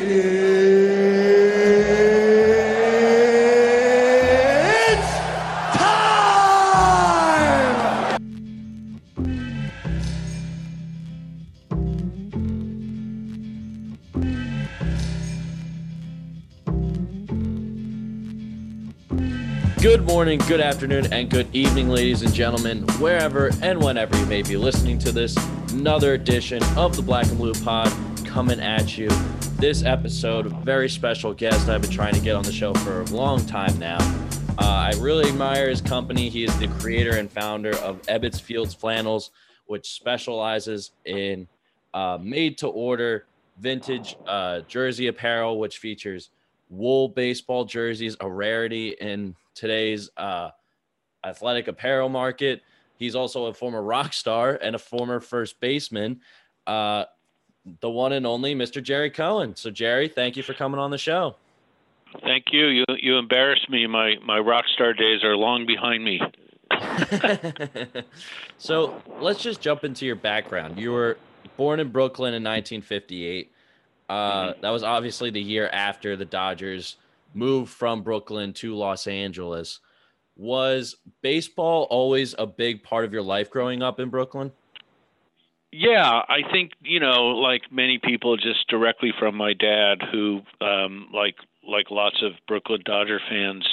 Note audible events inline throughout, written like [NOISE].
It's time! Good morning, good afternoon, and good evening, ladies and gentlemen, wherever and whenever you may be listening to this. Another edition of the Black and Blue Pod coming at you. This episode, very special guest I've been trying to get on the show for a long time now. Uh, I really admire his company. He is the creator and founder of Ebbets Fields Flannels, which specializes in uh, made to order vintage uh, jersey apparel, which features wool baseball jerseys, a rarity in today's uh, athletic apparel market. He's also a former rock star and a former first baseman, uh, the one and only Mr. Jerry Cohen. So, Jerry, thank you for coming on the show. Thank you. You you embarrassed me. My my rock star days are long behind me. [LAUGHS] so, let's just jump into your background. You were born in Brooklyn in 1958. Uh, that was obviously the year after the Dodgers moved from Brooklyn to Los Angeles. Was baseball always a big part of your life growing up in Brooklyn? Yeah, I think you know, like many people, just directly from my dad, who, um, like like lots of Brooklyn Dodger fans,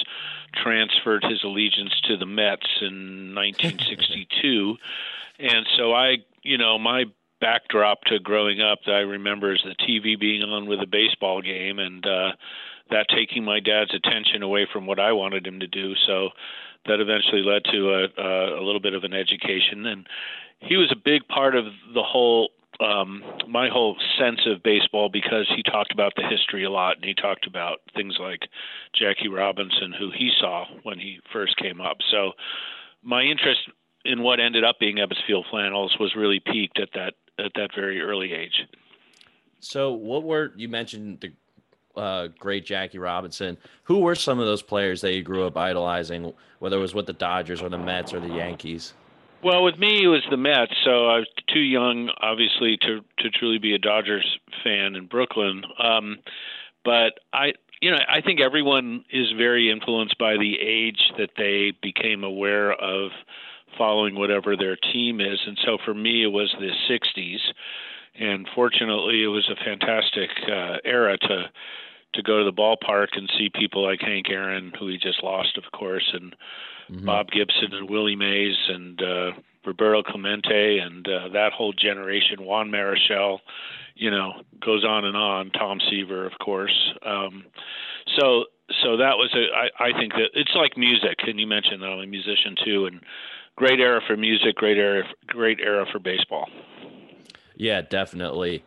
transferred his allegiance to the Mets in 1962, [LAUGHS] and so I, you know, my backdrop to growing up that I remember is the TV being on with a baseball game and uh, that taking my dad's attention away from what I wanted him to do. So that eventually led to a, a, little bit of an education. And he was a big part of the whole um, my whole sense of baseball because he talked about the history a lot and he talked about things like Jackie Robinson, who he saw when he first came up. So my interest in what ended up being Ebbets Field Flannels was really peaked at that at that very early age. So, what were you mentioned the uh, great Jackie Robinson? Who were some of those players that you grew up idolizing, whether it was with the Dodgers or the Mets or the Yankees? Well, with me, it was the Mets. So I was too young, obviously, to to truly be a Dodgers fan in Brooklyn. Um, but I, you know, I think everyone is very influenced by the age that they became aware of following whatever their team is. And so for me, it was the 60s. And fortunately, it was a fantastic uh, era to to go to the ballpark and see people like Hank Aaron, who he just lost, of course, and mm-hmm. Bob Gibson and Willie Mays and uh, Roberto Clemente and uh, that whole generation, Juan Marichal, you know, goes on and on. Tom Seaver, of course. Um, so so that was a I, I think that it's like music, and you mentioned that I'm a musician too, and great era for music, great era, great era for baseball. Yeah, definitely.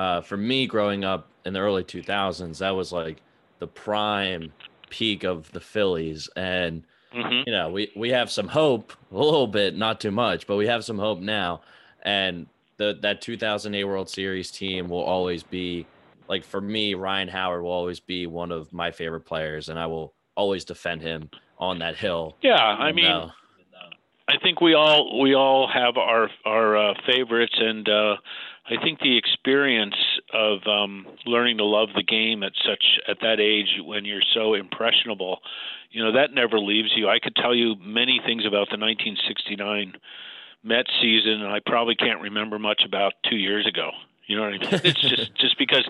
Uh, for me, growing up in the early 2000s, that was like the prime peak of the Phillies, and mm-hmm. you know, we we have some hope, a little bit, not too much, but we have some hope now, and the that 2008 World Series team will always be like for me, Ryan Howard will always be one of my favorite players, and I will always defend him on that hill. Yeah, I mean, uh, I think we all we all have our our uh, favorites, and uh, I think the experience of um, learning to love the game at such at that age when you're so impressionable, you know, that never leaves you. I could tell you many things about the 1969 Mets season, and I probably can't remember much about two years ago. You know what I mean? [LAUGHS] It's just just because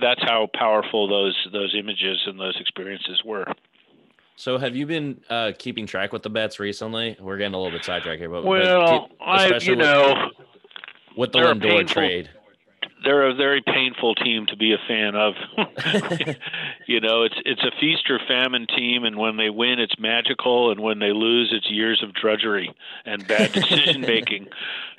that's how powerful those those images and those experiences were. So have you been uh, keeping track with the Mets recently? We're getting a little bit sidetracked here, but well, keep, I you know with the Lindor painful, trade. They're a very painful team to be a fan of. [LAUGHS] you know, it's it's a feast or famine team, and when they win, it's magical, and when they lose, it's years of drudgery and bad [LAUGHS] decision making.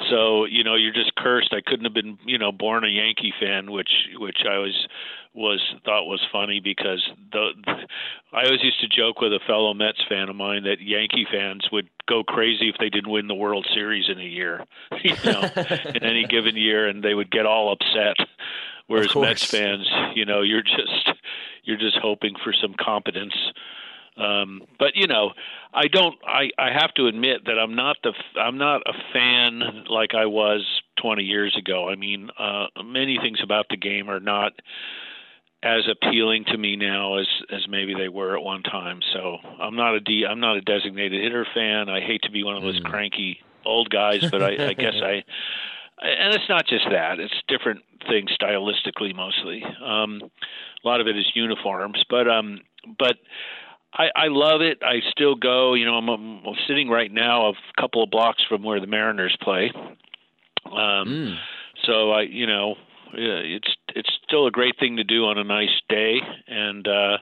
so you know, you're just cursed. I couldn't have been you know born a Yankee fan, which which I was was thought was funny because the, the I always used to joke with a fellow Mets fan of mine that Yankee fans would go crazy if they didn't win the World Series in a year, [LAUGHS] you know, [LAUGHS] in any given year, and they would get all upset. Whereas Mets fans, you know, you're just you're just hoping for some competence. Um, but you know, I don't. I I have to admit that I'm not the I'm not a fan like I was 20 years ago. I mean, uh, many things about the game are not as appealing to me now as as maybe they were at one time. So I'm not a D I'm not a designated hitter fan. I hate to be one of those mm. cranky old guys, but I, I guess I and it's not just that; it's different things stylistically mostly. Um, a lot of it is uniforms, but um, but I, I love it. I still go. You know, I'm, I'm sitting right now a couple of blocks from where the Mariners play. Um, mm. So I, you know, it's it's still a great thing to do on a nice day, and uh,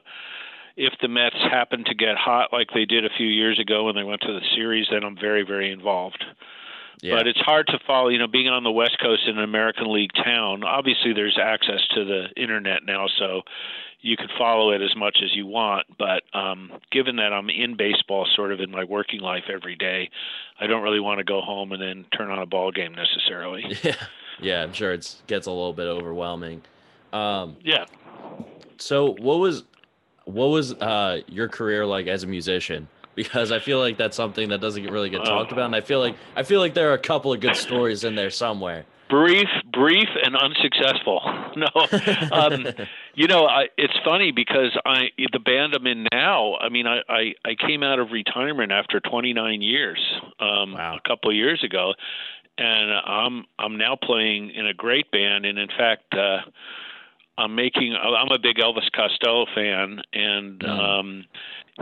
if the Mets happen to get hot like they did a few years ago when they went to the series, then I'm very very involved. Yeah. But it's hard to follow. You know, being on the West Coast in an American League town, obviously there's access to the internet now, so you can follow it as much as you want. But um, given that I'm in baseball sort of in my working life every day, I don't really want to go home and then turn on a ball game necessarily. [LAUGHS] Yeah, yeah, I'm sure it gets a little bit overwhelming. Um, yeah. So what was what was uh, your career like as a musician? [LAUGHS] Because I feel like that's something that doesn't really get talked about, and I feel like I feel like there are a couple of good stories in there somewhere brief, brief, and unsuccessful. [LAUGHS] No, um, you know, I, it's funny because I the band I'm in now. I mean, I I, I came out of retirement after 29 years, um, wow. a couple of years ago, and I'm I'm now playing in a great band, and in fact. Uh, I'm making. I'm a big Elvis Costello fan, and mm. um,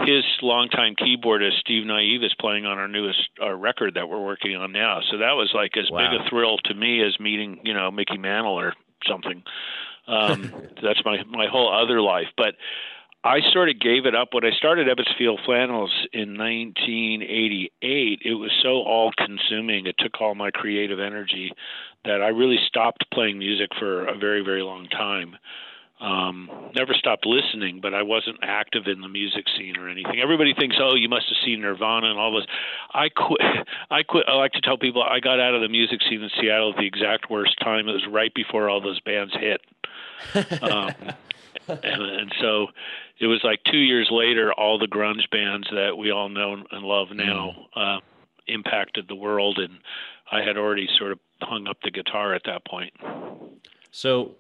his longtime keyboardist Steve Nieve is playing on our newest our record that we're working on now. So that was like as wow. big a thrill to me as meeting you know Mickey Mantle or something. Um, [LAUGHS] that's my my whole other life, but. I sort of gave it up when I started Ebbets Field Flannels in 1988. It was so all consuming. It took all my creative energy that I really stopped playing music for a very, very long time um, never stopped listening, but I wasn't active in the music scene or anything. Everybody thinks, oh, you must have seen Nirvana and all this. I quit. [LAUGHS] I quit. I like to tell people I got out of the music scene in Seattle at the exact worst time. It was right before all those bands hit. [LAUGHS] um, and, and so it was like two years later, all the grunge bands that we all know and love now mm. uh, impacted the world, and I had already sort of hung up the guitar at that point. So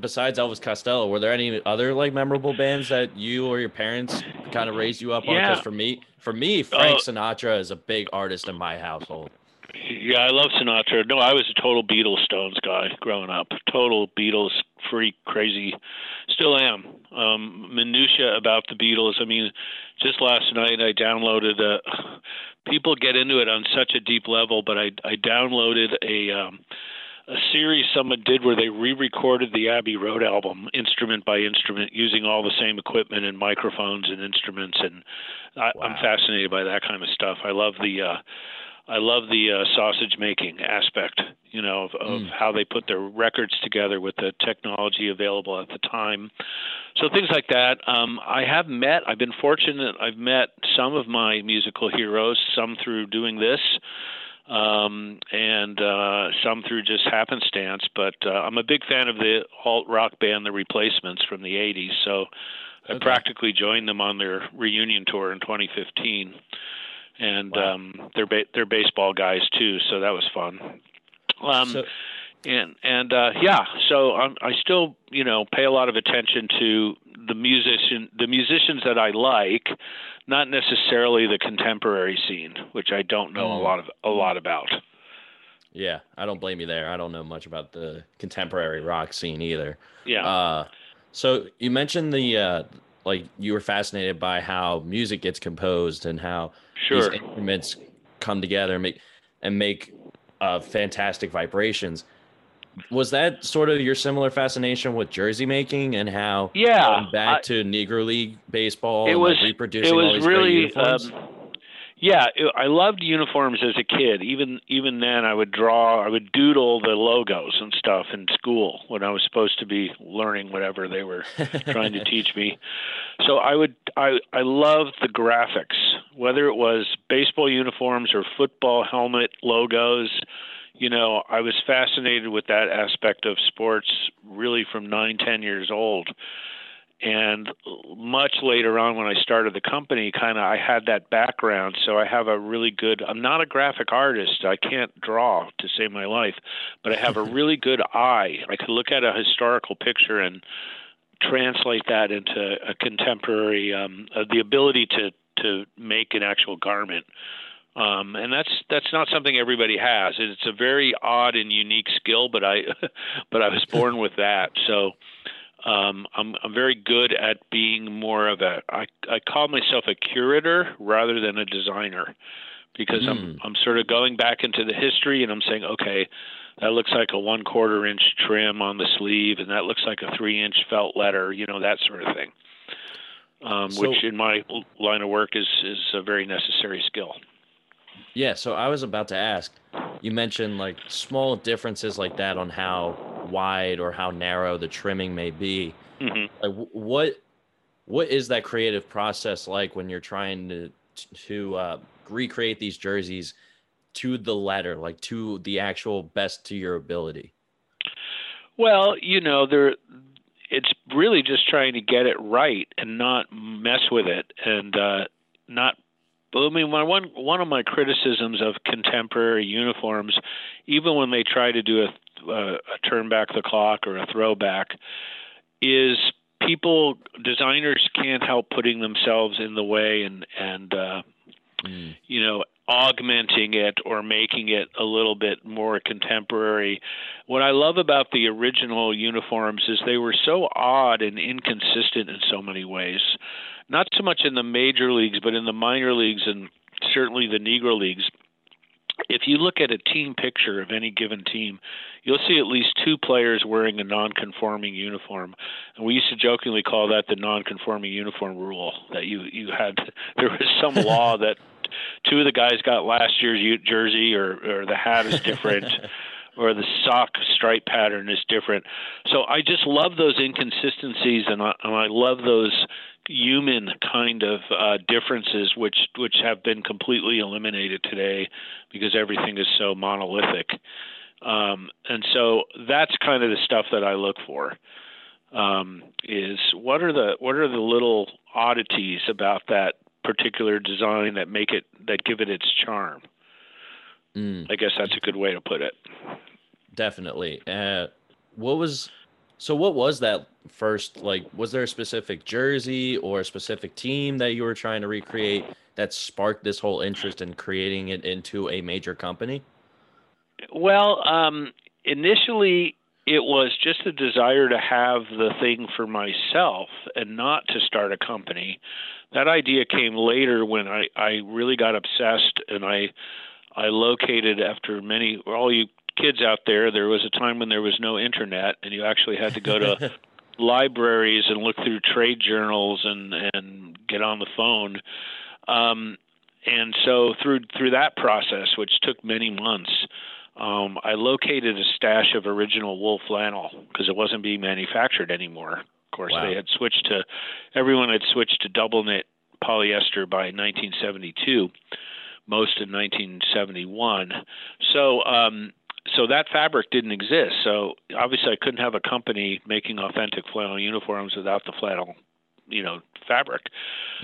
besides Elvis Costello, were there any other like memorable bands that you or your parents kind of raised you up on? Because for me, for me, Frank uh, Sinatra is a big artist in my household. Yeah, I love Sinatra. No, I was a total Beatles Stones guy growing up. Total Beatles freak, crazy. Still am. Um, minutia about the Beatles. I mean, just last night I downloaded a. People get into it on such a deep level, but I I downloaded a. Um, a series someone did where they re-recorded the Abbey Road album instrument by instrument using all the same equipment and microphones and instruments and I, wow. I'm fascinated by that kind of stuff. I love the uh I love the uh, sausage making aspect, you know, of, of mm. how they put their records together with the technology available at the time. So things like that. Um, I have met. I've been fortunate. I've met some of my musical heroes. Some through doing this um, and uh, some through just happenstance. But uh, I'm a big fan of the alt rock band, The Replacements, from the '80s. So okay. I practically joined them on their reunion tour in 2015, and wow. um, they're ba- they're baseball guys too, so that was fun. Um, so- and and uh, yeah, so I'm, I still you know pay a lot of attention to the musician the musicians that I like not necessarily the contemporary scene, which I don't know mm. a lot of a lot about. Yeah, I don't blame you there. I don't know much about the contemporary rock scene either. Yeah. Uh, so you mentioned the uh, like you were fascinated by how music gets composed and how sure. these instruments come together and make and make uh, fantastic vibrations was that sort of your similar fascination with jersey making and how yeah back I, to Negro League baseball it was like reproducing it was really um, yeah I loved uniforms as a kid. Even even then I would draw I would doodle the logos and stuff in school when I was supposed to be learning whatever they were trying to [LAUGHS] teach me. So I would I I loved the graphics whether it was baseball uniforms or football helmet logos. You know, I was fascinated with that aspect of sports really from nine, ten years old. And much later on, when I started the company, kind of I had that background, so I have a really good. I'm not a graphic artist; I can't draw to save my life, but I have a [LAUGHS] really good eye. I could look at a historical picture and translate that into a contemporary um, uh, the ability to to make an actual garment. Um, and that's that's not something everybody has. It's a very odd and unique skill, but I [LAUGHS] but I was born with that. So um, I'm I'm very good at being more of a I I call myself a curator rather than a designer because mm. I'm hmm. I'm sort of going back into the history and I'm saying okay that looks like a one quarter inch trim on the sleeve and that looks like a three inch felt letter you know that sort of thing um, so, which in my line of work is is a very necessary skill. Yeah, so I was about to ask. You mentioned like small differences like that on how wide or how narrow the trimming may be. Mm-hmm. Like what what is that creative process like when you're trying to to uh, recreate these jerseys to the letter, like to the actual best to your ability? Well, you know, there it's really just trying to get it right and not mess with it and uh, not I mean, my one one of my criticisms of contemporary uniforms, even when they try to do a, a, a turn back the clock or a throwback, is people designers can't help putting themselves in the way and and uh, mm. you know augmenting it or making it a little bit more contemporary. What I love about the original uniforms is they were so odd and inconsistent in so many ways not so much in the major leagues, but in the minor leagues and certainly the Negro leagues. If you look at a team picture of any given team, you'll see at least two players wearing a non-conforming uniform, and we used to jokingly call that the non-conforming uniform rule. That you you had [LAUGHS] there was some law [LAUGHS] that two of the guys got last year's jersey, or or the hat is different. [LAUGHS] or the sock stripe pattern is different. So I just love those inconsistencies, and I, and I love those human kind of uh, differences, which which have been completely eliminated today because everything is so monolithic. Um, and so that's kind of the stuff that I look for. Um, is what are the what are the little oddities about that particular design that make it that give it its charm? Mm. I guess that's a good way to put it. Definitely. Uh, what was so? What was that first? Like, was there a specific jersey or a specific team that you were trying to recreate that sparked this whole interest in creating it into a major company? Well, um, initially it was just a desire to have the thing for myself and not to start a company. That idea came later when I, I really got obsessed and I I located after many all you kids out there, there was a time when there was no internet, and you actually had to go to [LAUGHS] libraries and look through trade journals and and get on the phone. Um, and so through through that process, which took many months, um, I located a stash of original wool flannel because it wasn't being manufactured anymore. Of course, wow. they had switched to everyone had switched to double knit polyester by 1972 most in 1971. So um, so that fabric didn't exist. So obviously, I couldn't have a company making authentic flannel uniforms without the flannel, you know, fabric.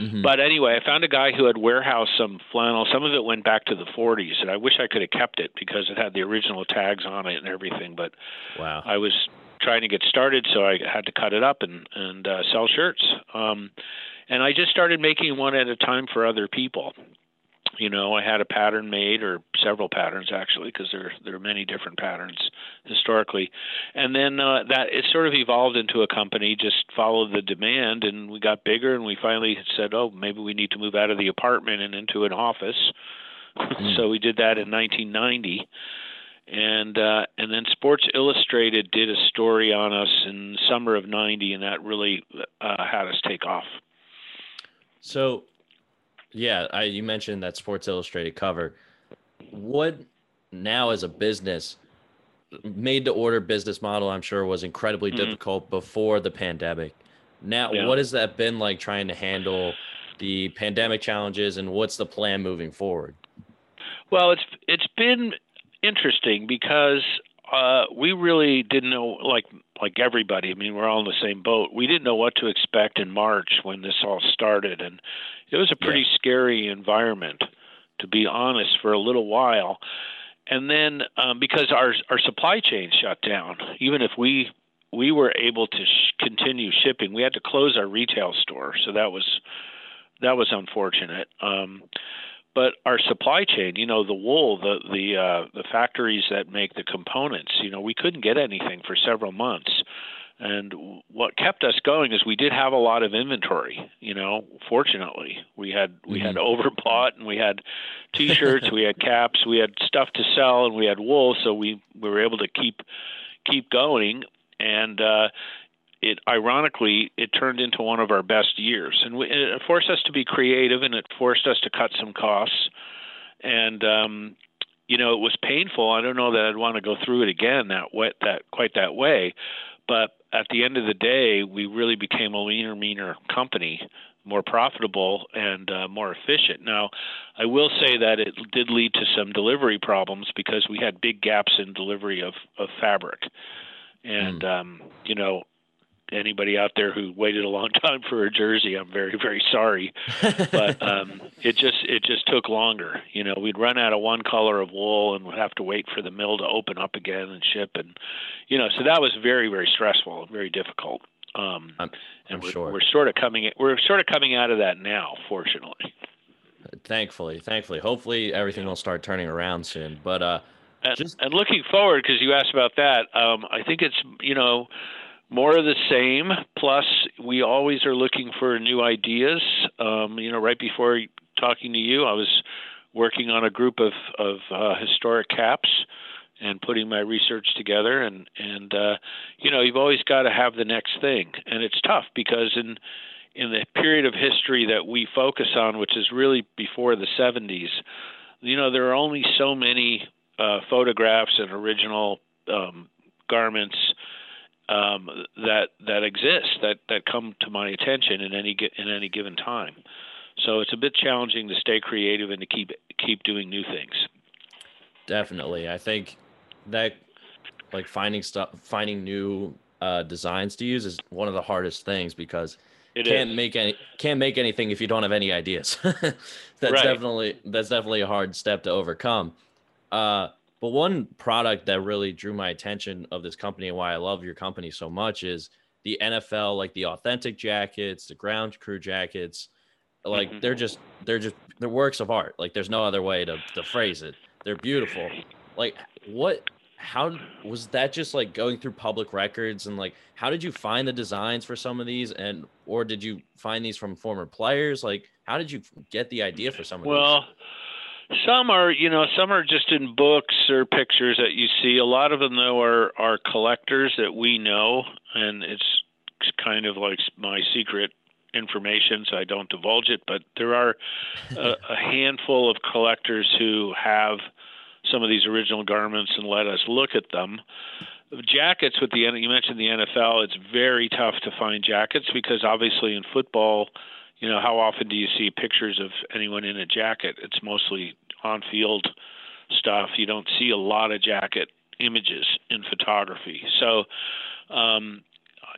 Mm-hmm. But anyway, I found a guy who had warehoused some flannel. Some of it went back to the 40s, and I wish I could have kept it because it had the original tags on it and everything. But wow, I was trying to get started, so I had to cut it up and and uh, sell shirts. Um, and I just started making one at a time for other people you know i had a pattern made or several patterns actually because there there are many different patterns historically and then uh, that it sort of evolved into a company just followed the demand and we got bigger and we finally said oh maybe we need to move out of the apartment and into an office mm. so we did that in 1990 and uh, and then Sports Illustrated did a story on us in summer of '90, and that really uh, had us take off. So yeah, I, you mentioned that Sports Illustrated cover. What now as a business made to order business model i'm sure was incredibly mm-hmm. difficult before the pandemic now yeah. what has that been like trying to handle the pandemic challenges and what's the plan moving forward well it's it's been interesting because uh, we really didn't know like like everybody i mean we're all in the same boat we didn't know what to expect in march when this all started and it was a pretty yeah. scary environment, to be honest, for a little while. And then um, because our our supply chain shut down, even if we we were able to sh- continue shipping. We had to close our retail store, so that was that was unfortunate. Um, but our supply chain, you know, the wool, the the uh, the factories that make the components, you know, we couldn't get anything for several months. And what kept us going is we did have a lot of inventory. You know, fortunately, we had we had mm-hmm. overbought and we had T-shirts, we had caps, we had stuff to sell, and we had wool, so we, we were able to keep keep going. And uh, it ironically it turned into one of our best years, and we, it forced us to be creative, and it forced us to cut some costs. And um, you know, it was painful. I don't know that I'd want to go through it again that way, that quite that way, but at the end of the day, we really became a leaner, meaner company, more profitable and uh, more efficient. Now, I will say that it did lead to some delivery problems because we had big gaps in delivery of, of fabric. And, mm. um, you know, anybody out there who waited a long [LAUGHS] time for a jersey, I'm very very sorry, but [LAUGHS] um, it just it just took longer. You know, we'd run out of one color of wool and would have to wait for the mill to open up again and ship, and you know, so that was very very stressful and very difficult. Um, I'm, I'm and we're, sure. we're sort of coming we're sort of coming out of that now, fortunately. Thankfully, thankfully, hopefully everything will start turning around soon. But uh, and, just and looking forward, because you asked about that, um, I think it's you know more of the same. Plus, we always are looking for new ideas. Um, you know, right before talking to you, I was working on a group of of uh, historic caps and putting my research together. And and uh, you know, you've always got to have the next thing, and it's tough because in in the period of history that we focus on, which is really before the 70s, you know, there are only so many uh, photographs and original um, garments um, that that exist that that come to my attention in any in any given time. So it's a bit challenging to stay creative and to keep keep doing new things. Definitely, I think that like finding stuff, finding new uh, designs to use is one of the hardest things because it can't is. make any can't make anything if you don't have any ideas. [LAUGHS] that's right. definitely that's definitely a hard step to overcome. Uh, but one product that really drew my attention of this company and why I love your company so much is the NFL, like the authentic jackets, the ground crew jackets. Like mm-hmm. they're just they're just they're works of art. Like there's no other way to, to phrase it. They're beautiful. Like what how was that just like going through public records and like how did you find the designs for some of these and or did you find these from former players like how did you get the idea for some of well, these some are, you know, some are just in books or pictures that you see. A lot of them, though, are are collectors that we know, and it's kind of like my secret information, so I don't divulge it. But there are a, a handful of collectors who have some of these original garments and let us look at them. Jackets with the you mentioned the NFL, it's very tough to find jackets because obviously in football you know, how often do you see pictures of anyone in a jacket? It's mostly on field stuff. You don't see a lot of jacket images in photography. So, um,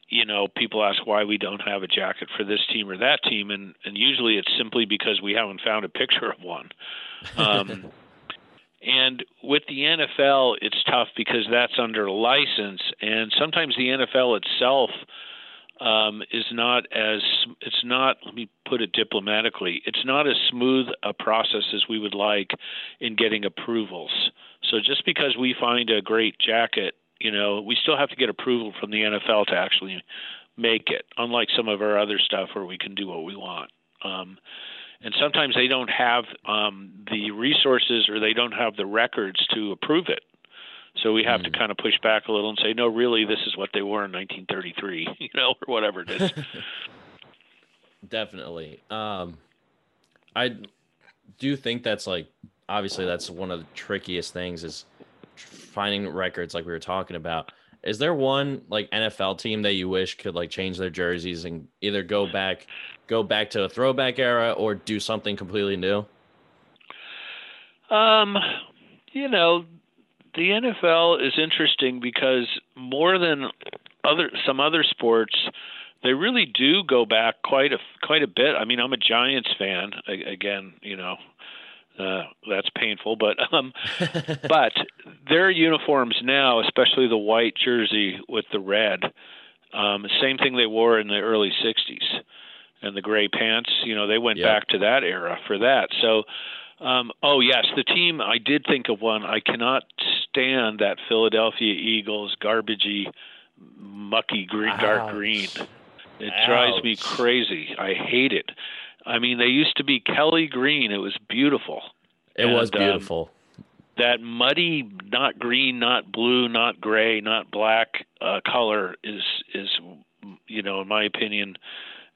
you know, people ask why we don't have a jacket for this team or that team, and, and usually it's simply because we haven't found a picture of one. Um, [LAUGHS] and with the NFL, it's tough because that's under license, and sometimes the NFL itself um, is not as it's not let me put it diplomatically it's not as smooth a process as we would like in getting approvals. So just because we find a great jacket you know we still have to get approval from the NFL to actually make it unlike some of our other stuff where we can do what we want. Um, and sometimes they don't have um, the resources or they don't have the records to approve it so we have mm. to kind of push back a little and say, no, really, this is what they were in 1933, [LAUGHS] you know, or whatever it is. [LAUGHS] Definitely. Um, I do think that's like obviously that's one of the trickiest things is finding records like we were talking about. Is there one like NFL team that you wish could like change their jerseys and either go back go back to a throwback era or do something completely new? Um, you know, the NFL is interesting because more than other some other sports, they really do go back quite a quite a bit. I mean, I'm a Giants fan again. You know, Uh, that's painful, but um, [LAUGHS] but their uniforms now, especially the white jersey with the red, um, same thing they wore in the early '60s, and the gray pants. You know, they went Yep. back to that era for that. So, um, oh yes, the team. I did think of one. I cannot stand that Philadelphia Eagles garbagey, mucky green, dark green. It drives me crazy. I hate it. I mean, they used to be Kelly green. It was beautiful. It was And, um, beautiful. That muddy, not green, not blue, not gray, not black uh, color is is, you know, in my opinion,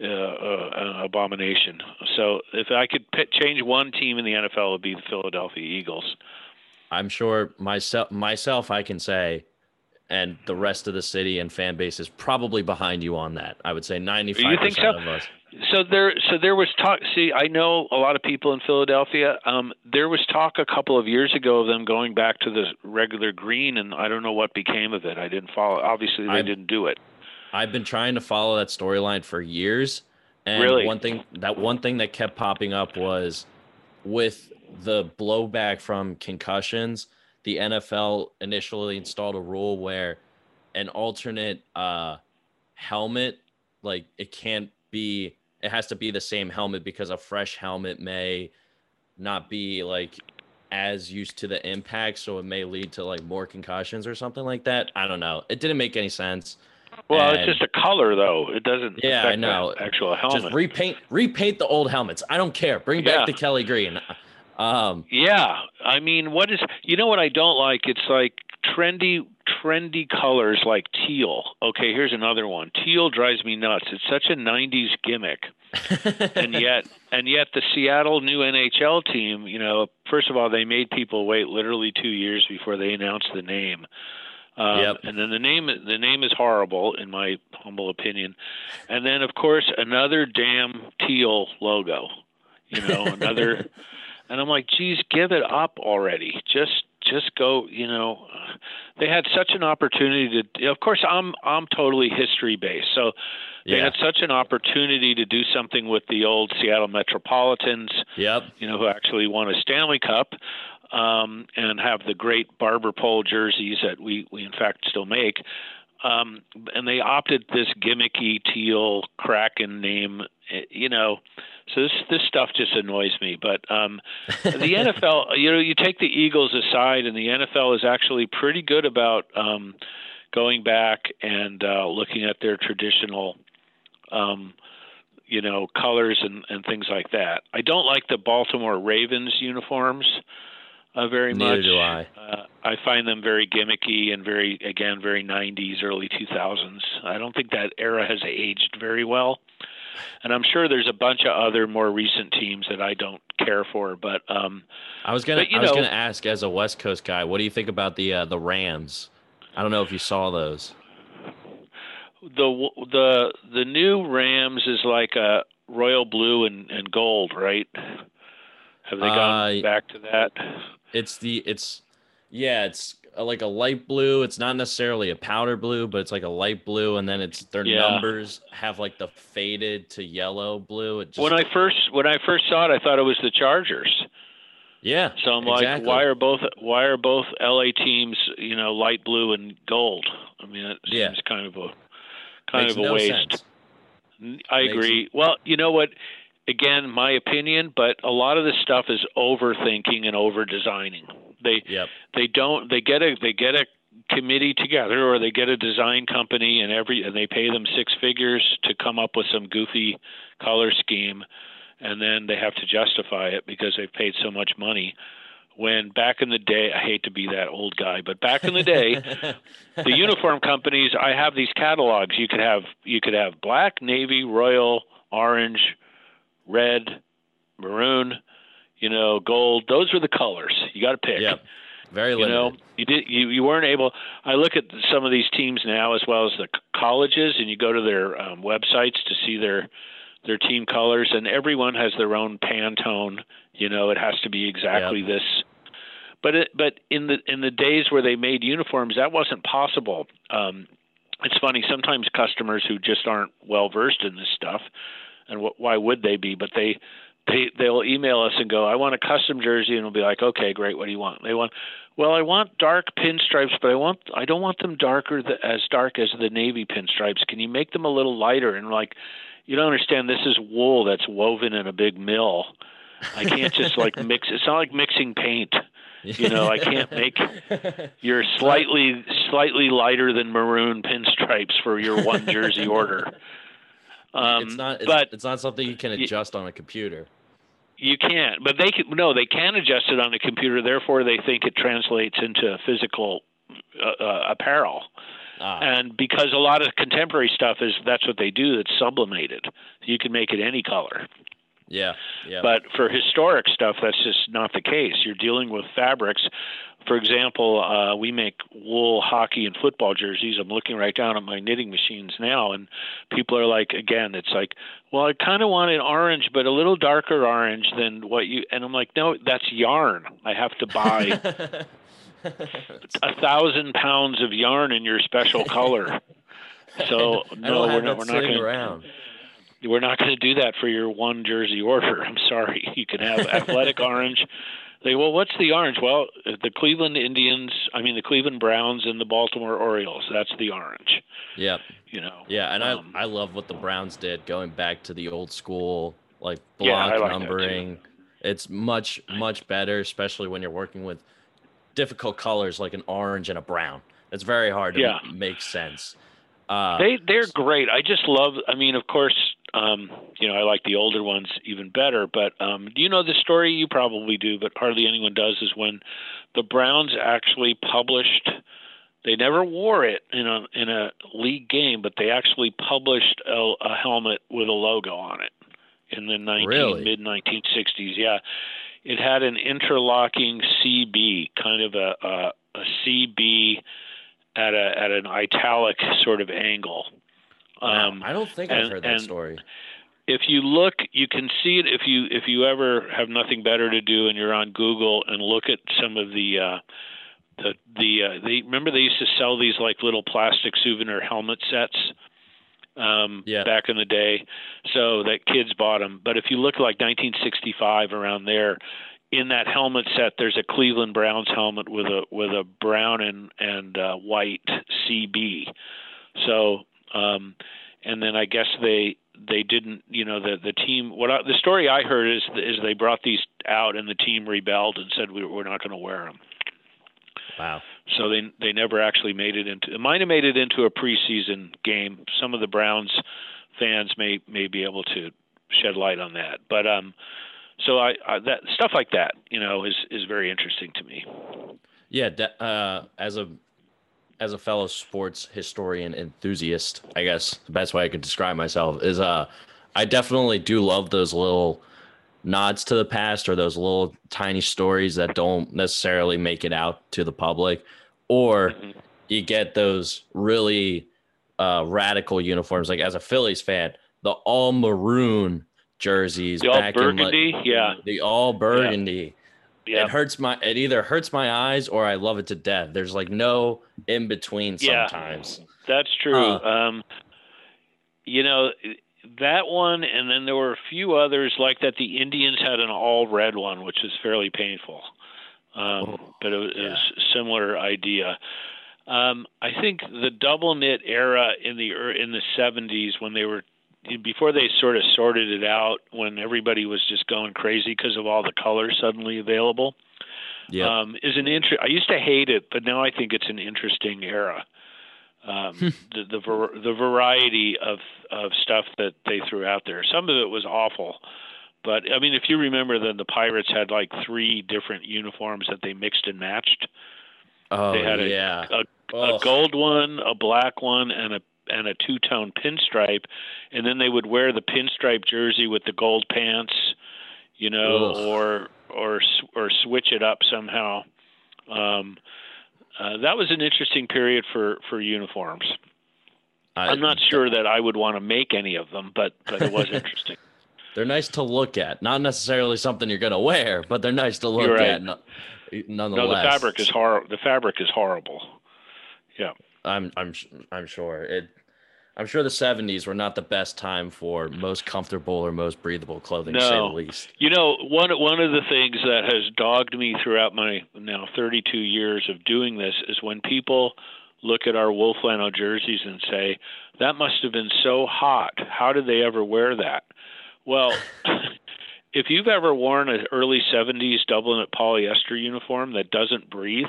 uh, uh, an abomination. So if I could pit, change one team in the NFL, it would be the Philadelphia Eagles. I'm sure myself myself I can say and the rest of the city and fan base is probably behind you on that. I would say 95% You think so? of us. So there, so there was talk. See, I know a lot of people in Philadelphia. Um, there was talk a couple of years ago of them going back to the regular green, and I don't know what became of it. I didn't follow. Obviously, they I- didn't do it. I've been trying to follow that storyline for years. And Really? one thing that one thing that kept popping up was with the blowback from concussions, the NFL initially installed a rule where an alternate uh helmet like it can't be it has to be the same helmet because a fresh helmet may not be like as used to the impact so it may lead to like more concussions or something like that i don't know it didn't make any sense Well, And- it's just a color, though. It doesn't Yeah, I know. actual helmet. just repaint repaint the old helmets i don't care bring Yeah. back the kelly green um Yeah, I mean, what is you know what I don't like? It's like trendy, trendy colors like teal. Okay, here's another one. Teal drives me nuts. It's such a '90s gimmick, [LAUGHS] and yet, and yet, the Seattle new NHL team. You know, first of all, they made people wait literally two years before they announced the name. Um, Yep. And then the name the name is horrible in my humble opinion. And then of course another damn teal logo. You know, another [LAUGHS] and I'm like, geez, give it up already. Just just go, you know. They had such an opportunity to of course I'm I'm totally history based. So they yeah had such an opportunity to do something with the old Seattle Metropolitans yep you know, who actually won a Stanley Cup, um, and have the great barber pole jerseys that we, we in fact still make. Um, and they opted this gimmicky teal Kraken name, you know. So this this stuff just annoys me. But um, the [LAUGHS] NFL, you know, you take the Eagles aside, and the NFL is actually pretty good about um, going back and uh, looking at their traditional um, you know, colors and, and things like that. I don't like the Baltimore Ravens uniforms uh, very Neither much. do I. Uh, I find them very gimmicky and very, again, very 90s, early 2000s. I don't think that era has aged very well. And I'm sure there's a bunch of other more recent teams that I don't care for, but um, I was gonna But, I was gonna ask as a West Coast guy, what do you think about the uh, the Rams? I don't know if you saw those. the the the new Rams is like a royal blue and, and gold, right? Have they gone Uh, back to that? It's the it's yeah, it's uh, like a light blue. It's not necessarily a powder blue, but it's like a light blue, and then it's their Yeah. numbers have like the faded to yellow blue. It just when I first when I first saw it, I thought it was the Chargers. yeah. So I'm like, why are both why are both LA teams, you know, light blue and gold? I mean, it seems Yeah. kind of a kind Makes of a no waste. sense. I Makes agree. Well, you know what? Again, my opinion, but a lot of this stuff is overthinking and over designing. They Yep. they don't they get a they get a committee together or they get a design company and every and they pay them six figures to come up with some goofy color scheme and then they have to justify it because they've paid so much money when back in the day I hate to be that old guy but back in the day [LAUGHS] the uniform companies I have these catalogs you could have you could have black navy royal orange red maroon you know gold. Those were the colors you got to pick. Yep. Very limited. you know you did you, you weren't able i look at some of these teams now as well as the colleges and you go to their um, websites to see their their team colors and everyone has their own pantone you know it has to be exactly this. But it, but in the in the days where they made uniforms that wasn't possible. Um it's funny sometimes customers who just aren't well versed in this stuff and wh- why would they be but they they they'll email us and go, "I want a custom jersey," and we'll be like, "Okay, great. What do you want?" They want, well, I want dark pinstripes, but I want I don't want them darker the, as dark as the navy pinstripes. Can you make them a little lighter? And like, you don't understand. This is wool that's woven in a big mill. I can't just [LAUGHS] like mix. It's not like mixing paint. You know, I can't make [LAUGHS] your slightly slightly lighter than maroon pinstripes for your one jersey order. Um, it's not. It's, but it's not something you can adjust on a computer. You can't, but they can. No, they can adjust it on a computer. Therefore, they think it translates into physical uh, uh, apparel. Ah. And because a lot of contemporary stuff is that's what they do. It's sublimated. You can make it any color. Yeah, yeah. But for historic stuff, that's just not the case. You're dealing with fabrics. For example, uh, we make wool hockey and football jerseys. I'm looking right down at my knitting machines now, and people are like, again, it's like, well, I kind of want an orange, but a little darker orange than what you. And I'm like, no, that's yarn. I have to buy [LAUGHS] a thousand pounds of yarn in your special color. [LAUGHS] So no, we're not. We're not going to we're not going to do that for your one jersey order. I'm sorry. [LAUGHS] You can have athletic [LAUGHS] orange. They well, what's the orange? Well, the Cleveland Indians. I mean, the Cleveland Browns and the Baltimore Orioles. That's the orange. Yeah. You know. Yeah, and um, I I love what the Browns did, going back to the old school like block yeah, like numbering. It's much much better, especially when you're working with difficult colors like an orange and a brown. It's very hard to yeah. make sense. Uh, they they're great. I just love. I mean, of course, um, you know, I like the older ones even better. But um, do you know the story? You probably do, but hardly anyone does. Is when the Browns actually published. They never wore it in a in a league game, but they actually published a, a helmet with a logo on it in the 19, really? mid 1960s. Yeah, it had an interlocking CB, kind of a, a, a CB at a at an italic sort of angle. Um, I don't think and, I've heard that story. If you look, you can see it. If you if you ever have nothing better to do and you're on Google and look at some of the uh, the the uh, they remember they used to sell these like little plastic souvenir helmet sets um, yeah. back in the day, so that kids bought them. But if you look like 1965 around there, in that helmet set, there's a Cleveland Browns helmet with a with a brown and and uh, white CB. So, um, and then I guess they they didn't, you know, the the team. What I, the story I heard is is they brought these out and the team rebelled and said we, we're not going to wear them. Wow. So they they never actually made it into. It might have made it into a preseason game. Some of the Browns fans may may be able to shed light on that, but um so I, I, that stuff like that, you know, is is very interesting to me. Yeah, that, uh, as a as a fellow sports historian enthusiast, I guess the best way I could describe myself is uh I definitely do love those little nods to the past or those little tiny stories that don't necessarily make it out to the public or mm-hmm. you get those really uh, radical uniforms like as a Phillies fan the all maroon jerseys the back all burgundy, in, yeah, the all burgundy. Yeah. It hurts my. It either hurts my eyes or I love it to death. There's like no in between. Sometimes yeah, that's true. Uh, um, you know that one, and then there were a few others like that. The Indians had an all red one, which is fairly painful, um, oh, but it was, yeah. it was, a similar idea. Um, I think the double knit era in the in the 70s when they were before they sort of sorted it out when everybody was just going crazy because of all the colors suddenly available. Yeah, um, is an interest. I used to hate it, but now I think it's an interesting era. Um, hmm. the the, ver- the variety of of stuff that they threw out there. Some of it was awful, but I mean, if you remember, then the Pirates had like three different uniforms that they mixed and matched. Oh they had a, yeah, a, a gold one, a black one, and a and a two tone pinstripe, and then they would wear the pinstripe jersey with the gold pants, you know, Ugh. or or or switch it up somehow. Um, uh, that was an interesting period for for uniforms. I, am not sure that I would want to make any of them, but but it was [LAUGHS] interesting. They're nice to look at, not necessarily something you're going to wear, but they're nice to look right. at. nonetheless, no, the fabric is hor- The fabric is horrible. Yeah. I'm I'm I'm sure it. I'm sure the 70s were not the best time for most comfortable or most breathable clothing, no. to say the least. You know, one one of the things that has dogged me throughout my now 32 years of doing this is when people look at our wool flannel jerseys and say, "That must have been so hot. How did they ever wear that?" Well, [LAUGHS] if you've ever worn an early 70s double knit polyester uniform that doesn't breathe,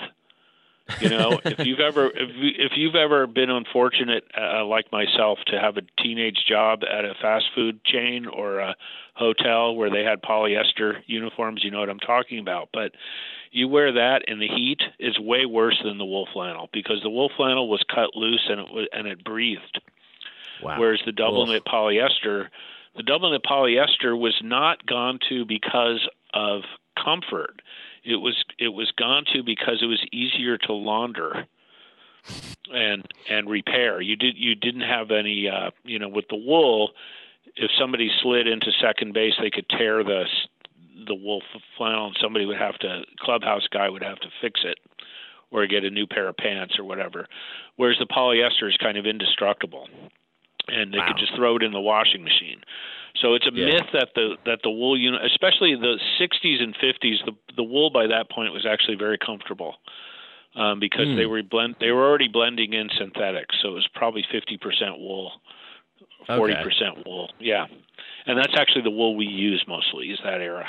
you know, if you've ever if, if you've ever been unfortunate uh, like myself to have a teenage job at a fast food chain or a hotel where they had polyester uniforms, you know what I'm talking about. But you wear that in the heat is way worse than the wool flannel because the wool flannel was cut loose and it was, and it breathed. Wow. Whereas the double knit polyester, the double knit polyester was not gone to because of comfort it was it was gone to because it was easier to launder and and repair. You did you didn't have any uh, you know with the wool. If somebody slid into second base, they could tear the the wool flannel, and somebody would have to clubhouse guy would have to fix it or get a new pair of pants or whatever. Whereas the polyester is kind of indestructible, and they wow. could just throw it in the washing machine. So it's a yeah. myth that the that the wool unit, especially the 60s and 50s, the the wool by that point was actually very comfortable um, because mm. they were blend they were already blending in synthetics, so it was probably 50% wool, 40% okay. wool. Yeah, and that's actually the wool we use mostly is that era.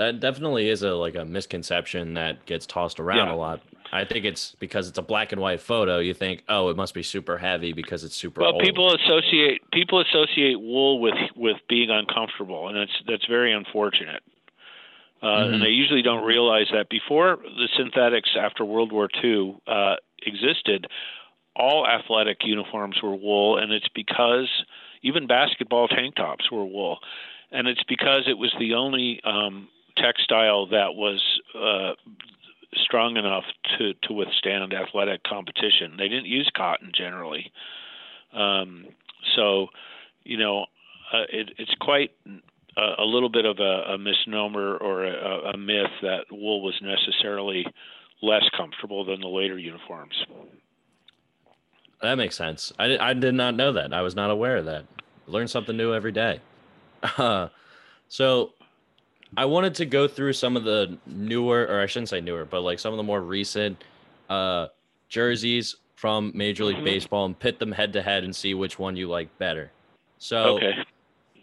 That definitely is a like a misconception that gets tossed around yeah. a lot. I think it's because it's a black and white photo. You think, oh, it must be super heavy because it's super. Well, old. people associate people associate wool with with being uncomfortable, and that's that's very unfortunate. Uh, mm-hmm. And they usually don't realize that before the synthetics after World War II uh, existed, all athletic uniforms were wool, and it's because even basketball tank tops were wool, and it's because it was the only um, textile that was uh, strong enough to to withstand athletic competition. They didn't use cotton generally, um, so you know uh, it, it's quite a, a, little bit of a, a misnomer or a, a myth that wool was necessarily less comfortable than the later uniforms. That makes sense. I, I did not know that. I was not aware of that. Learn something new every day. Uh, [LAUGHS] so I wanted to go through some of the newer, or I shouldn't say newer, but like some of the more recent uh, jerseys from Major League mm-hmm. Baseball and pit them head to head and see which one you like better. So, okay.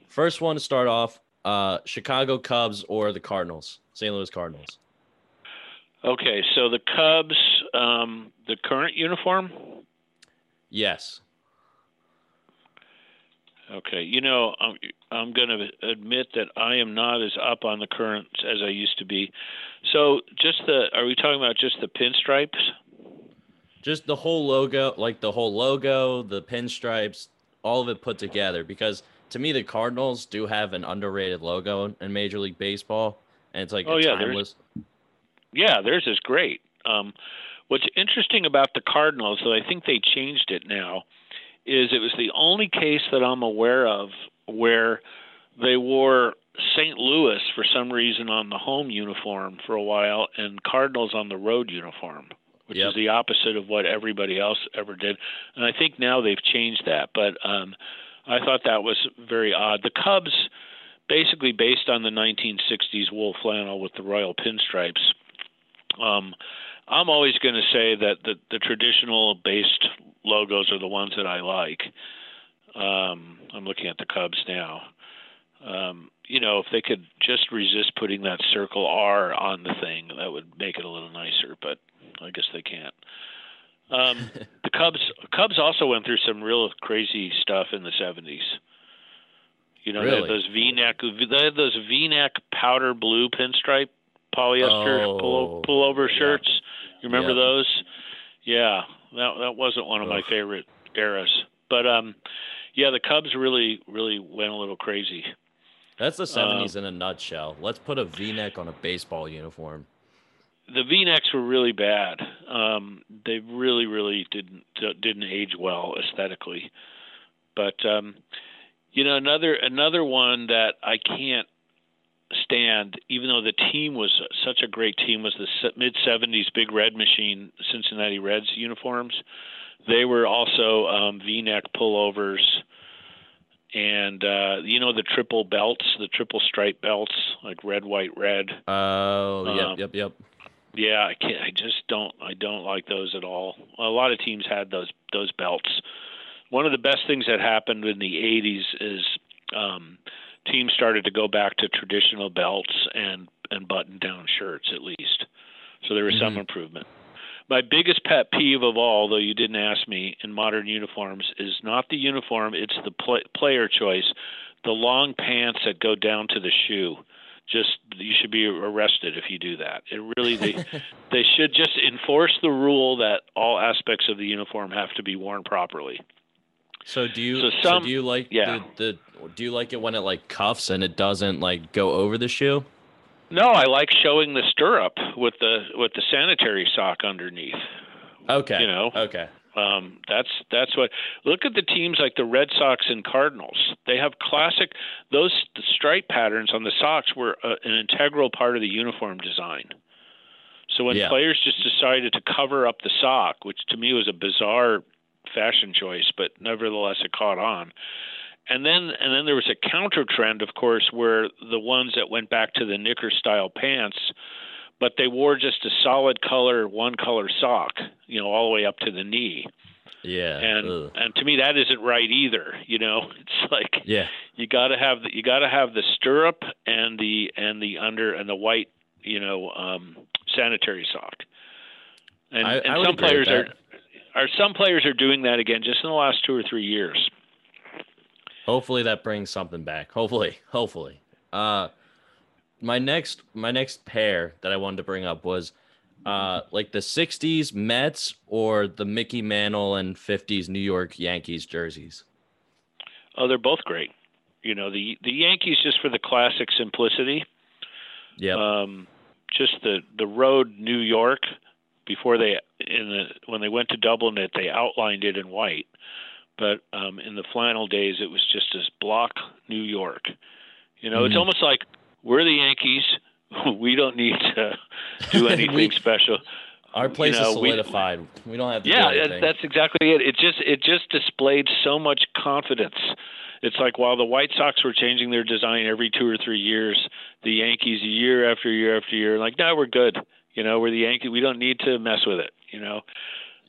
first one to start off uh, Chicago Cubs or the Cardinals, St. Louis Cardinals. Okay, so the Cubs, um, the current uniform? Yes. Okay, you know, I'm, I'm going to admit that I am not as up on the current as I used to be. So, just the are we talking about just the pinstripes? Just the whole logo, like the whole logo, the pinstripes, all of it put together. Because to me, the Cardinals do have an underrated logo in Major League Baseball, and it's like oh yeah, timeless. yeah, theirs is great. Um, what's interesting about the Cardinals, though, I think they changed it now is it was the only case that I'm aware of where they wore St. Louis for some reason on the home uniform for a while and Cardinals on the road uniform, which yep. is the opposite of what everybody else ever did. And I think now they've changed that, but um, I thought that was very odd. The Cubs, basically based on the 1960s wool flannel with the royal pinstripes. Um, I'm always going to say that the, the traditional based logos are the ones that I like. Um, I'm looking at the Cubs now. Um, you know, if they could just resist putting that circle R on the thing, that would make it a little nicer. But I guess they can't. Um, [LAUGHS] the Cubs Cubs also went through some real crazy stuff in the 70s. You know, really? they had those V-neck they had those V-neck powder blue pinstripe polyester oh, pullover shirts. Yeah. You remember yeah. those? Yeah, that that wasn't one of my favorite eras. But um, yeah, the Cubs really really went a little crazy. That's the '70s uh, in a nutshell. Let's put a V-neck on a baseball uniform. The V-necks were really bad. Um, they really really didn't didn't age well aesthetically. But um, you know another another one that I can't stand, even though the team was such a great team, was the mid '70s Big Red Machine Cincinnati Reds uniforms. They were also um, V-neck pullovers, and uh, you know the triple belts, the triple stripe belts, like red, white, red. Oh, Um, yep, yep, yep. Yeah, I can't. I just don't. I don't like those at all. A lot of teams had those those belts. One of the best things that happened in the '80s is um, teams started to go back to traditional belts and and button down shirts at least. So there was some Mhm. improvement. My biggest pet peeve of all, though you didn't ask me, in modern uniforms is not the uniform; it's the pl- player choice. The long pants that go down to the shoe just you should be arrested if you do that. It really they [LAUGHS] they should just enforce the rule that all aspects of the uniform have to be worn properly. So do you So so, do you like yeah. the, the do you like it when it like cuffs and it doesn't like go over the shoe? No, I like showing the stirrup with the with the sanitary sock underneath. Okay. You know. Okay. Um, that's that's what. Look at the teams like the Red Sox and Cardinals. They have classic. Those the stripe patterns on the socks were uh, an integral part of the uniform design. So when Yeah. players just decided to cover up the sock, which to me was a bizarre fashion choice, but nevertheless it caught on. And then and then there was a counter trend, of course, where the ones that went back to the knicker style pants but they wore just a solid color, one color sock, you know, all the way up to the knee. Yeah. And ugh. and to me that isn't right either. You know, [LAUGHS] it's like Yeah. you got to have the you got to have the stirrup and the and the under and the white, you know, um, sanitary sock. And, I- and I would some players are. Are some players are doing that again just in the last two or three years. Hopefully that brings something back. Hopefully. [LAUGHS] Hopefully. Uh my next my next pair that I wanted to bring up was uh like the 60s Mets or the Mickey Mantle and 50s New York Yankees jerseys. Oh, they're both great. You know, the the Yankees just for the classic simplicity. Yeah. um, just the the road New York before they in the when they went to double knit it they outlined it in white, but um, in the flannel days it was just this block New York. You know, it's Mhm. almost like we're the Yankees. [LAUGHS] We don't need to do [LAUGHS] anything We- special. Our place know, is we- solidified. We, don't have to Yeah, do that's exactly it. It just it just displayed so much confidence. It's like while the White Sox were changing their design every two or three years, the Yankees year after year after year, like, no, we're good. You know, we're the Yankees. We don't need to mess with it. You know,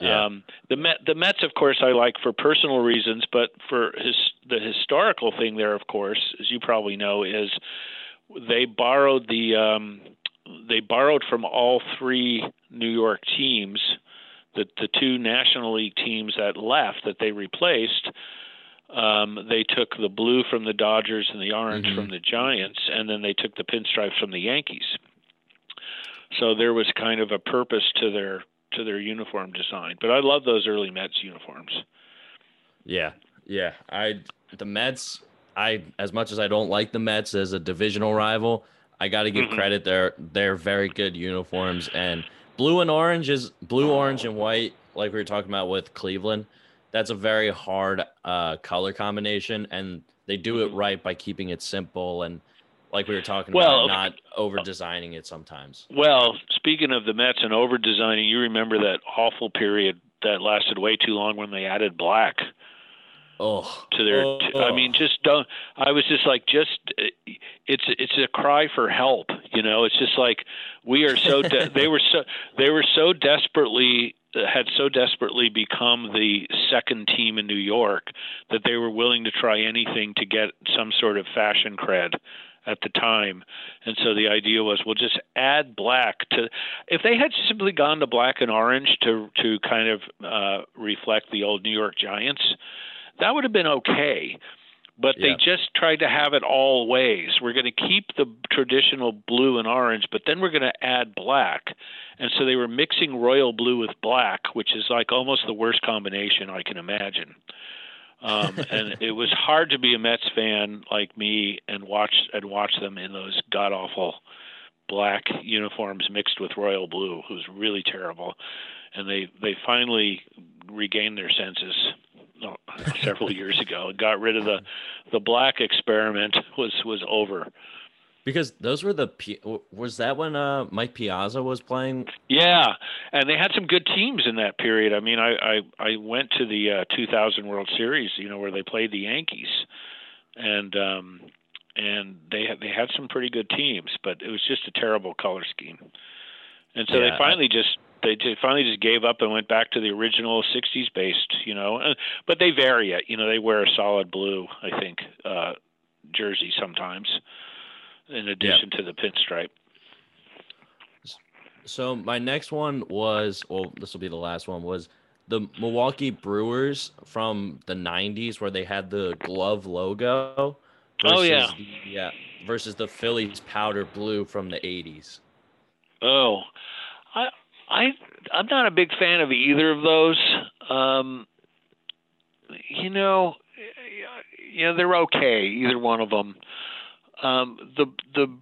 Yeah. um, the Met, the Mets, of course, I like for personal reasons, but for his the historical thing there, of course, as you probably know, is they borrowed the um, they borrowed from all three New York teams, the the two National League teams that left that they replaced. Um, they took the blue from the Dodgers and the orange Mhm. from the Giants, and then they took the pinstripes from the Yankees. So there was kind of a purpose to their to their uniform design. But I love those early Mets uniforms. Yeah, yeah. I the Mets. I as much as I don't like the Mets as a divisional rival, I got to give Mhm. credit. They're they're very good uniforms, and blue and orange is blue, orange, and white. Like we were talking about with Cleveland, that's a very hard uh, color combination, and they do it Mhm. right by keeping it simple and like we were talking Well, about, not over designing it sometimes. Well, speaking of the Mets and over designing, you remember that awful period that lasted way too long when they added black Oh, to their oh, I mean just don't I was just like just it's it's a cry for help, you know. It's just like we are so de- they were so they were so desperately had so desperately become the second team in New York that they were willing to try anything to get some sort of fashion cred at the time. And so the idea was we'll just add black to if they had simply gone to black and orange to to kind of uh reflect the old New York Giants, that would have been okay. But Yeah. they just tried to have it all ways. We're going to keep the traditional blue and orange, but then we're going to add black. And so they were mixing royal blue with black, which is like almost the worst combination I can imagine. Um, [LAUGHS] and it was hard to be a Mets fan like me and watch and watch them in those god awful black uniforms mixed with royal blue. Was really terrible. And they they finally regained their senses oh, several [LAUGHS] years ago and got rid of the the black experiment was was over. Because those were the was that when uh, Mike Piazza was playing? Yeah, and they had some good teams in that period. I mean, I I, I went to the uh, 2000 World Series, you know, where they played the Yankees, and um, and they had they had some pretty good teams, but it was just a terrible color scheme. And so yeah, they finally just they finally just gave up and went back to the original 60s based, you know. But they vary it, you know. They wear a solid blue, I think, uh, jersey sometimes, in addition yeah. to the pinstripe. So my next one was, well, this will be the last one. Was the Milwaukee Brewers from the '90s, where they had the glove logo. oh yeah, the, yeah. Versus the Phillies powder blue from the '80s. Oh, I I I'm not a big fan of either of those. Um, you know, you know they're okay, either one of them. Um, the the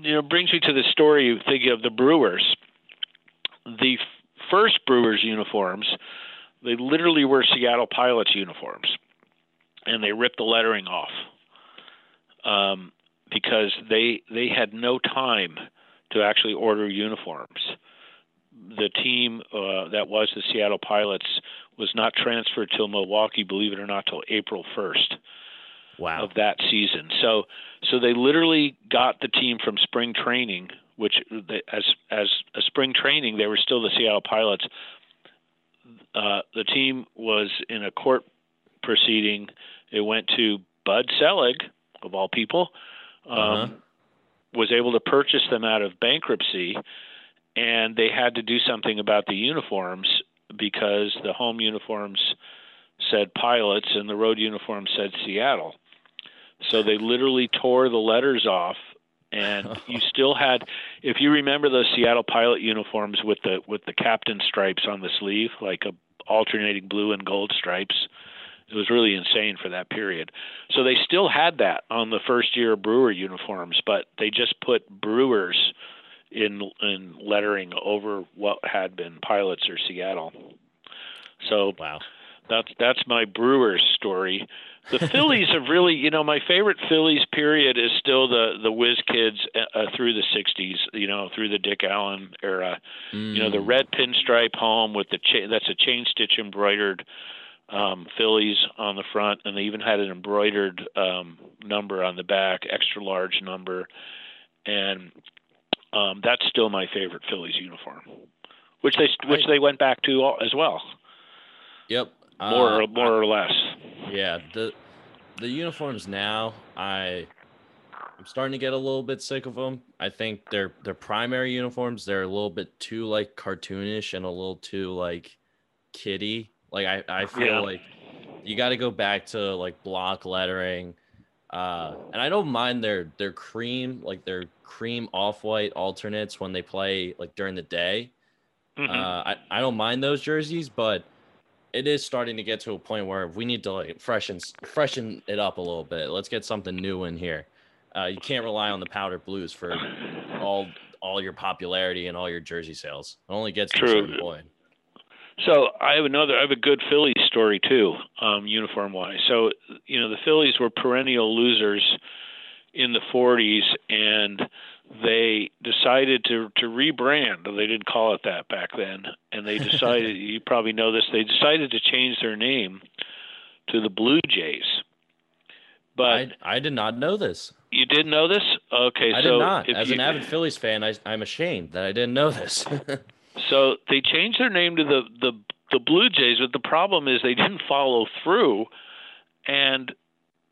you know brings me to the story you think of the Brewers. The first Brewers uniforms, they literally were Seattle Pilots uniforms, and they ripped the lettering off um, because they they had no time to actually order uniforms the team uh, that was the Seattle Pilots was not transferred to Milwaukee, believe it or not, till April 1st wow. of that season. So, so they literally got the team from spring training, which they, as as a spring training they were still the Seattle Pilots. Uh, the team was in a court proceeding. It went to Bud Selig, of all people, um, uh-huh. was able to purchase them out of bankruptcy and they had to do something about the uniforms because the home uniforms said pilots and the road uniforms said Seattle. So they literally tore the letters off and [LAUGHS] you still had if you remember those Seattle pilot uniforms with the with the captain stripes on the sleeve like a alternating blue and gold stripes it was really insane for that period so they still had that on the first year of brewer uniforms but they just put brewers in in lettering over what had been pilots or Seattle. So wow, that's that's my Brewers story. The Phillies have really, you know, my favorite Phillies period is still the the Whiz Kids uh, uh, through the '60s. You know, through the Dick Allen era. Mm. You know, the mm. red pinstripe home with the cha- that's a chain stitch embroidered um, Phillies on the front, and they even had an embroidered um, number on the back, extra large number. And um, that's still my favorite Phillies uniform, which they which they went back to as well. Yep, more uh, or more I, or less. Yeah, the the uniforms now, I I'm starting to get a little bit sick of them. I think their their primary uniforms they're a little bit too like cartoonish and a little too like kitty. Like I I feel yeah. like you got to go back to like block lettering uh, and I don't mind their their cream, like their cream off white alternates when they play like during the day. Mm-hmm. Uh, I, I don't mind those jerseys, but it is starting to get to a point where we need to like freshen freshen it up a little bit. Let's get something new in here. Uh, you can't rely on the powder blues for all all your popularity and all your jersey sales. It only gets to a certain point. So I have another. I have a good Phillies story too, um, uniform wise. So you know the Phillies were perennial losers in the 40s, and they decided to to rebrand. They didn't call it that back then, and they decided. [LAUGHS] you probably know this. They decided to change their name to the Blue Jays. But I, I did not know this. You didn't know this? Okay, I so did not. As you, an avid Phillies fan, I, I'm ashamed that I didn't know this. [LAUGHS] So they changed their name to the the the Blue Jays, but the problem is they didn't follow through, and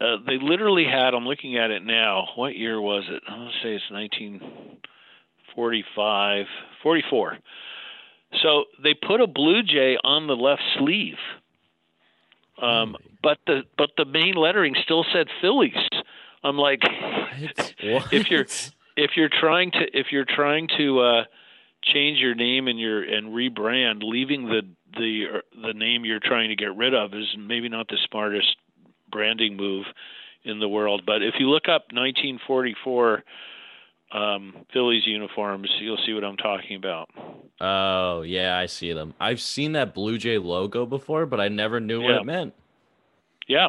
uh, they literally had. I'm looking at it now. What year was it? I'm gonna say it's 1945, 44. So they put a Blue Jay on the left sleeve, um, but the but the main lettering still said Phillies. I'm like, what? [LAUGHS] if you're if you're trying to if you're trying to uh, change your name and your and rebrand, leaving the the the name you're trying to get rid of is maybe not the smartest branding move in the world. But if you look up 1944 um, Phillies uniforms, you'll see what I'm talking about. Oh yeah, I see them. I've seen that Blue Jay logo before, but I never knew what it meant. Yeah,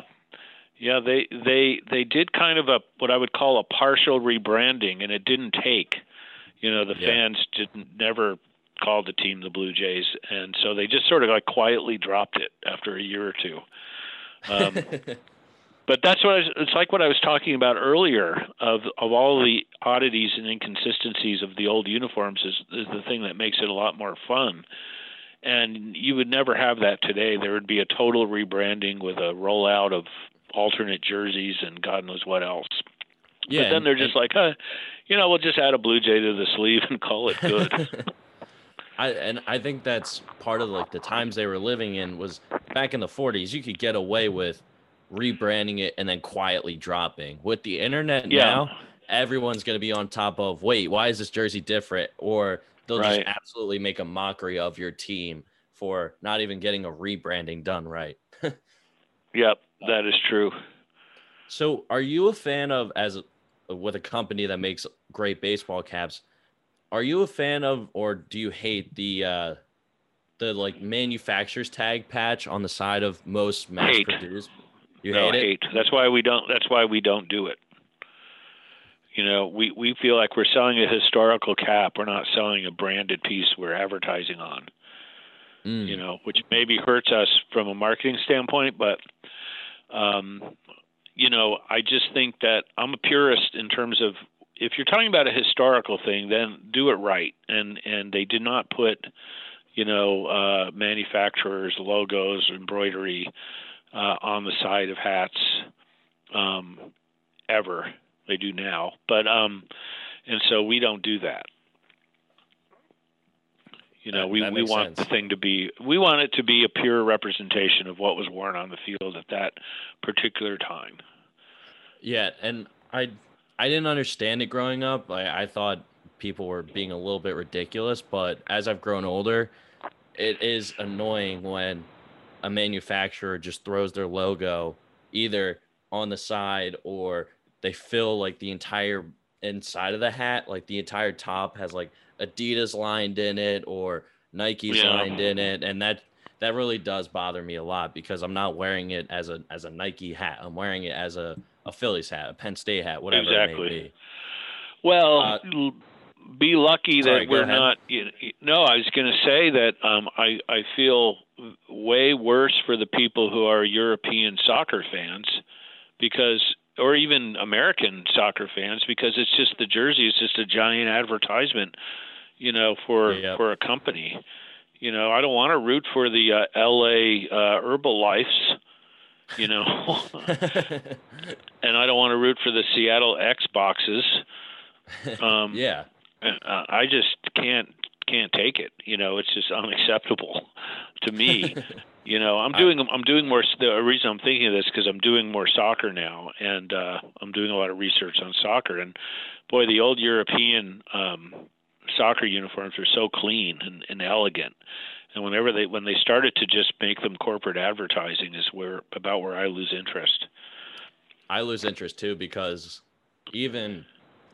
Yeah, they they they did kind of a what I would call a partial rebranding, and it didn't take. You know, the Yeah. fans didn't never called the team the Blue Jays, and so they just sort of like quietly dropped it after a year or two. Um, [LAUGHS] but that's what I was, it's like what I was talking about earlier of of all the oddities and inconsistencies of the old uniforms is, is the thing that makes it a lot more fun. And you would never have that today. There would be a total rebranding with a rollout of alternate jerseys and God knows what else. yeah, but then and- they're just like, huh, you know, we'll just add a Blue Jay to the sleeve and call it good. [LAUGHS] I and I think that's part of like the times they were living in was back in the 40s. You could get away with rebranding it and then quietly dropping. With the internet Yeah. now, everyone's going to be on top of. Wait, why is this jersey different? Or they'll Right. just absolutely make a mockery of your team for not even getting a rebranding done right. [LAUGHS] yep, that is true. So, are you a fan of as a, with a company that makes great baseball caps? Are you a fan of, or do you hate the uh, the like manufacturer's tag patch on the side of most mass Hate. produced? You no, hate hate. That's why we don't. That's why we don't do it. You know, we we feel like we're selling a historical cap. We're not selling a branded piece. We're advertising on. Mm. You know, which maybe hurts us from a marketing standpoint, but um, you know, I just think that I'm a purist in terms of if you're talking about a historical thing, then do it right. And and they did not put, you know, uh, manufacturers' logos, embroidery uh, on the side of hats um, ever. They do now, but um, and so we don't do that. You know, That- we, that we want the thing to be we want it to be a pure representation of what was worn on the field at that particular time. Yeah, and I I didn't understand it growing up. I, I thought people were being a little bit ridiculous, but as I've grown older, it is annoying when a manufacturer just throws their logo either on the side or they fill like the entire inside of the hat, like the entire top has like Adidas lined in it or Nike's Yeah. lined in it, and that that really does bother me a lot because I'm not wearing it as a as a Nike hat. I'm wearing it as a a Phillies hat, a Penn State hat, whatever it may be. Well, Uh, be lucky that we're not. You no, I was going to say that um, I I feel way worse for the people who are European soccer fans because, or even American soccer fans, because it's just the jersey is just a giant advertisement, you know, for for a company. You know, I don't want to root for the uh, L.A. Uh, Herbalifes, you know, [LAUGHS] and I don't want to root for the Seattle Xboxes. [LAUGHS] Um, yeah. uh, I just can't can't take it. You know, it's just unacceptable [LAUGHS] to me. [LAUGHS] you know, I'm doing I'm doing more. The reason I'm thinking of this because I'm doing more soccer now, and uh, I'm doing a lot of research on soccer. And boy, the old European um, soccer uniforms are so clean and, and elegant. And whenever they when they started to just make them corporate advertising is where about where I lose interest. I lose interest too because even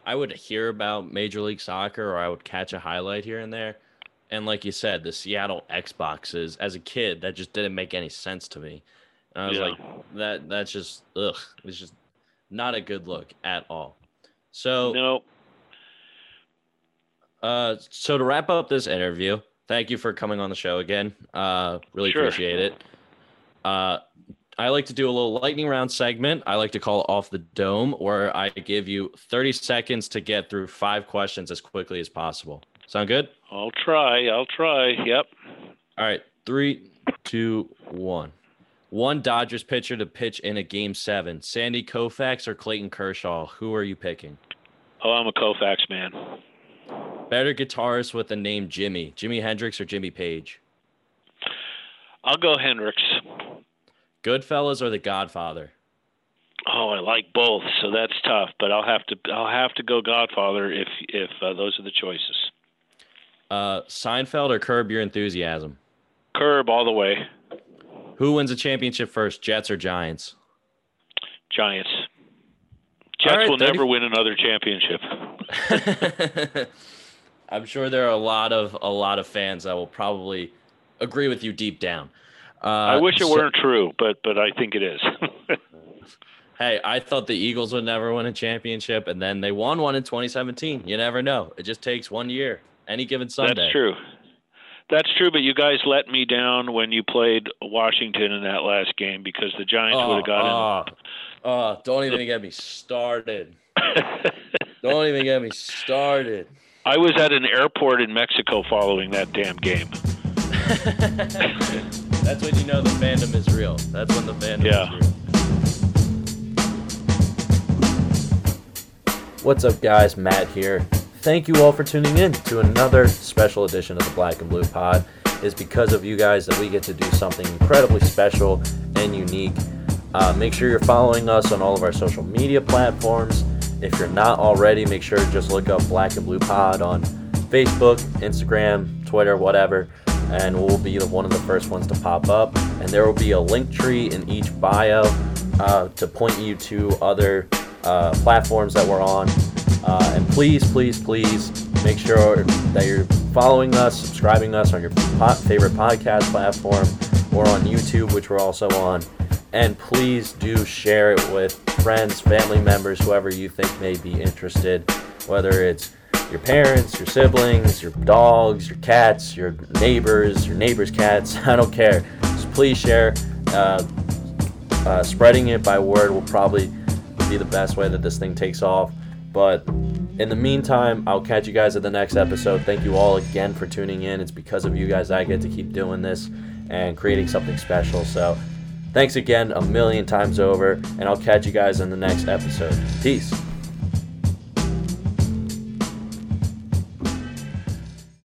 I would hear about Major League Soccer or I would catch a highlight here and there. And like you said, the Seattle Xboxes, as a kid, that just didn't make any sense to me. And I was Yeah. like, that that's just ugh. It's just not a good look at all. So No, uh so to wrap up this interview, thank you for coming on the show again. Uh really Sure. appreciate it. Uh I like to do a little lightning round segment. I like to call off the dome where I give you 30 seconds to get through five questions as quickly as possible. Sound good? I'll try. I'll try. Yep. All right. Three, two, one. One Dodgers pitcher to pitch in a game seven. Sandy Koufax or Clayton Kershaw? Who are you picking? Oh, I'm a Koufax man. Better guitarist with the name Jimmy. Jimi Hendrix or Jimmy Page? I'll go Hendrix. Goodfellas or The Godfather? Oh, I like both, so that's tough. But I'll have to I'll have to go Godfather if if uh, those are the choices. Uh, Seinfeld or Curb Your Enthusiasm? Curb all the way. Who wins a championship first, Jets or Giants? Giants. Jets right, will 30 never win another championship. [LAUGHS] I'm sure there are a lot of a lot of fans that will probably agree with you deep down. Uh, I wish it so- weren't true, but but I think it is. [LAUGHS] Hey, I thought the Eagles would never win a championship, and then they won one in 2017. You never know. It just takes one year. Any given Sunday. That's true. That's true, but you guys let me down when you played Washington in that last game because the Giants Oh, would have gotten. oh, oh, don't even get me started. [LAUGHS] Don't even get me started. I was at an airport in Mexico following that damn game. [LAUGHS] That's when you know the fandom is real. That's when the fandom Yeah. is real. What's up, guys? Matt here. Thank you all for tuning in to another special edition of the Black and Blue Pod. It's because of you guys that we get to do something incredibly special and unique. Uh, make sure you're following us on all of our social media platforms. If you're not already, make sure to just look up Black and Blue Pod on Facebook, Instagram, Twitter, whatever, and we'll be the, one of the first ones to pop up. And there will be a link tree in each bio uh, to point you to other uh, platforms that we're on. Uh, and please, please, please make sure that you're following us, subscribing us on your po- favorite podcast platform or on YouTube, which we're also on. And please do share it with friends, family members, whoever you think may be interested, whether it's your parents, your siblings, your dogs, your cats, your neighbors, your neighbors' cats. [LAUGHS] I don't care. Just please share. Uh, uh, spreading it by word will probably be the best way that this thing takes off. But in the meantime, I'll catch you guys at the next episode. Thank you all again for tuning in. It's because of you guys I get to keep doing this and creating something special. So thanks again a million times over, and I'll catch you guys in the next episode. Peace.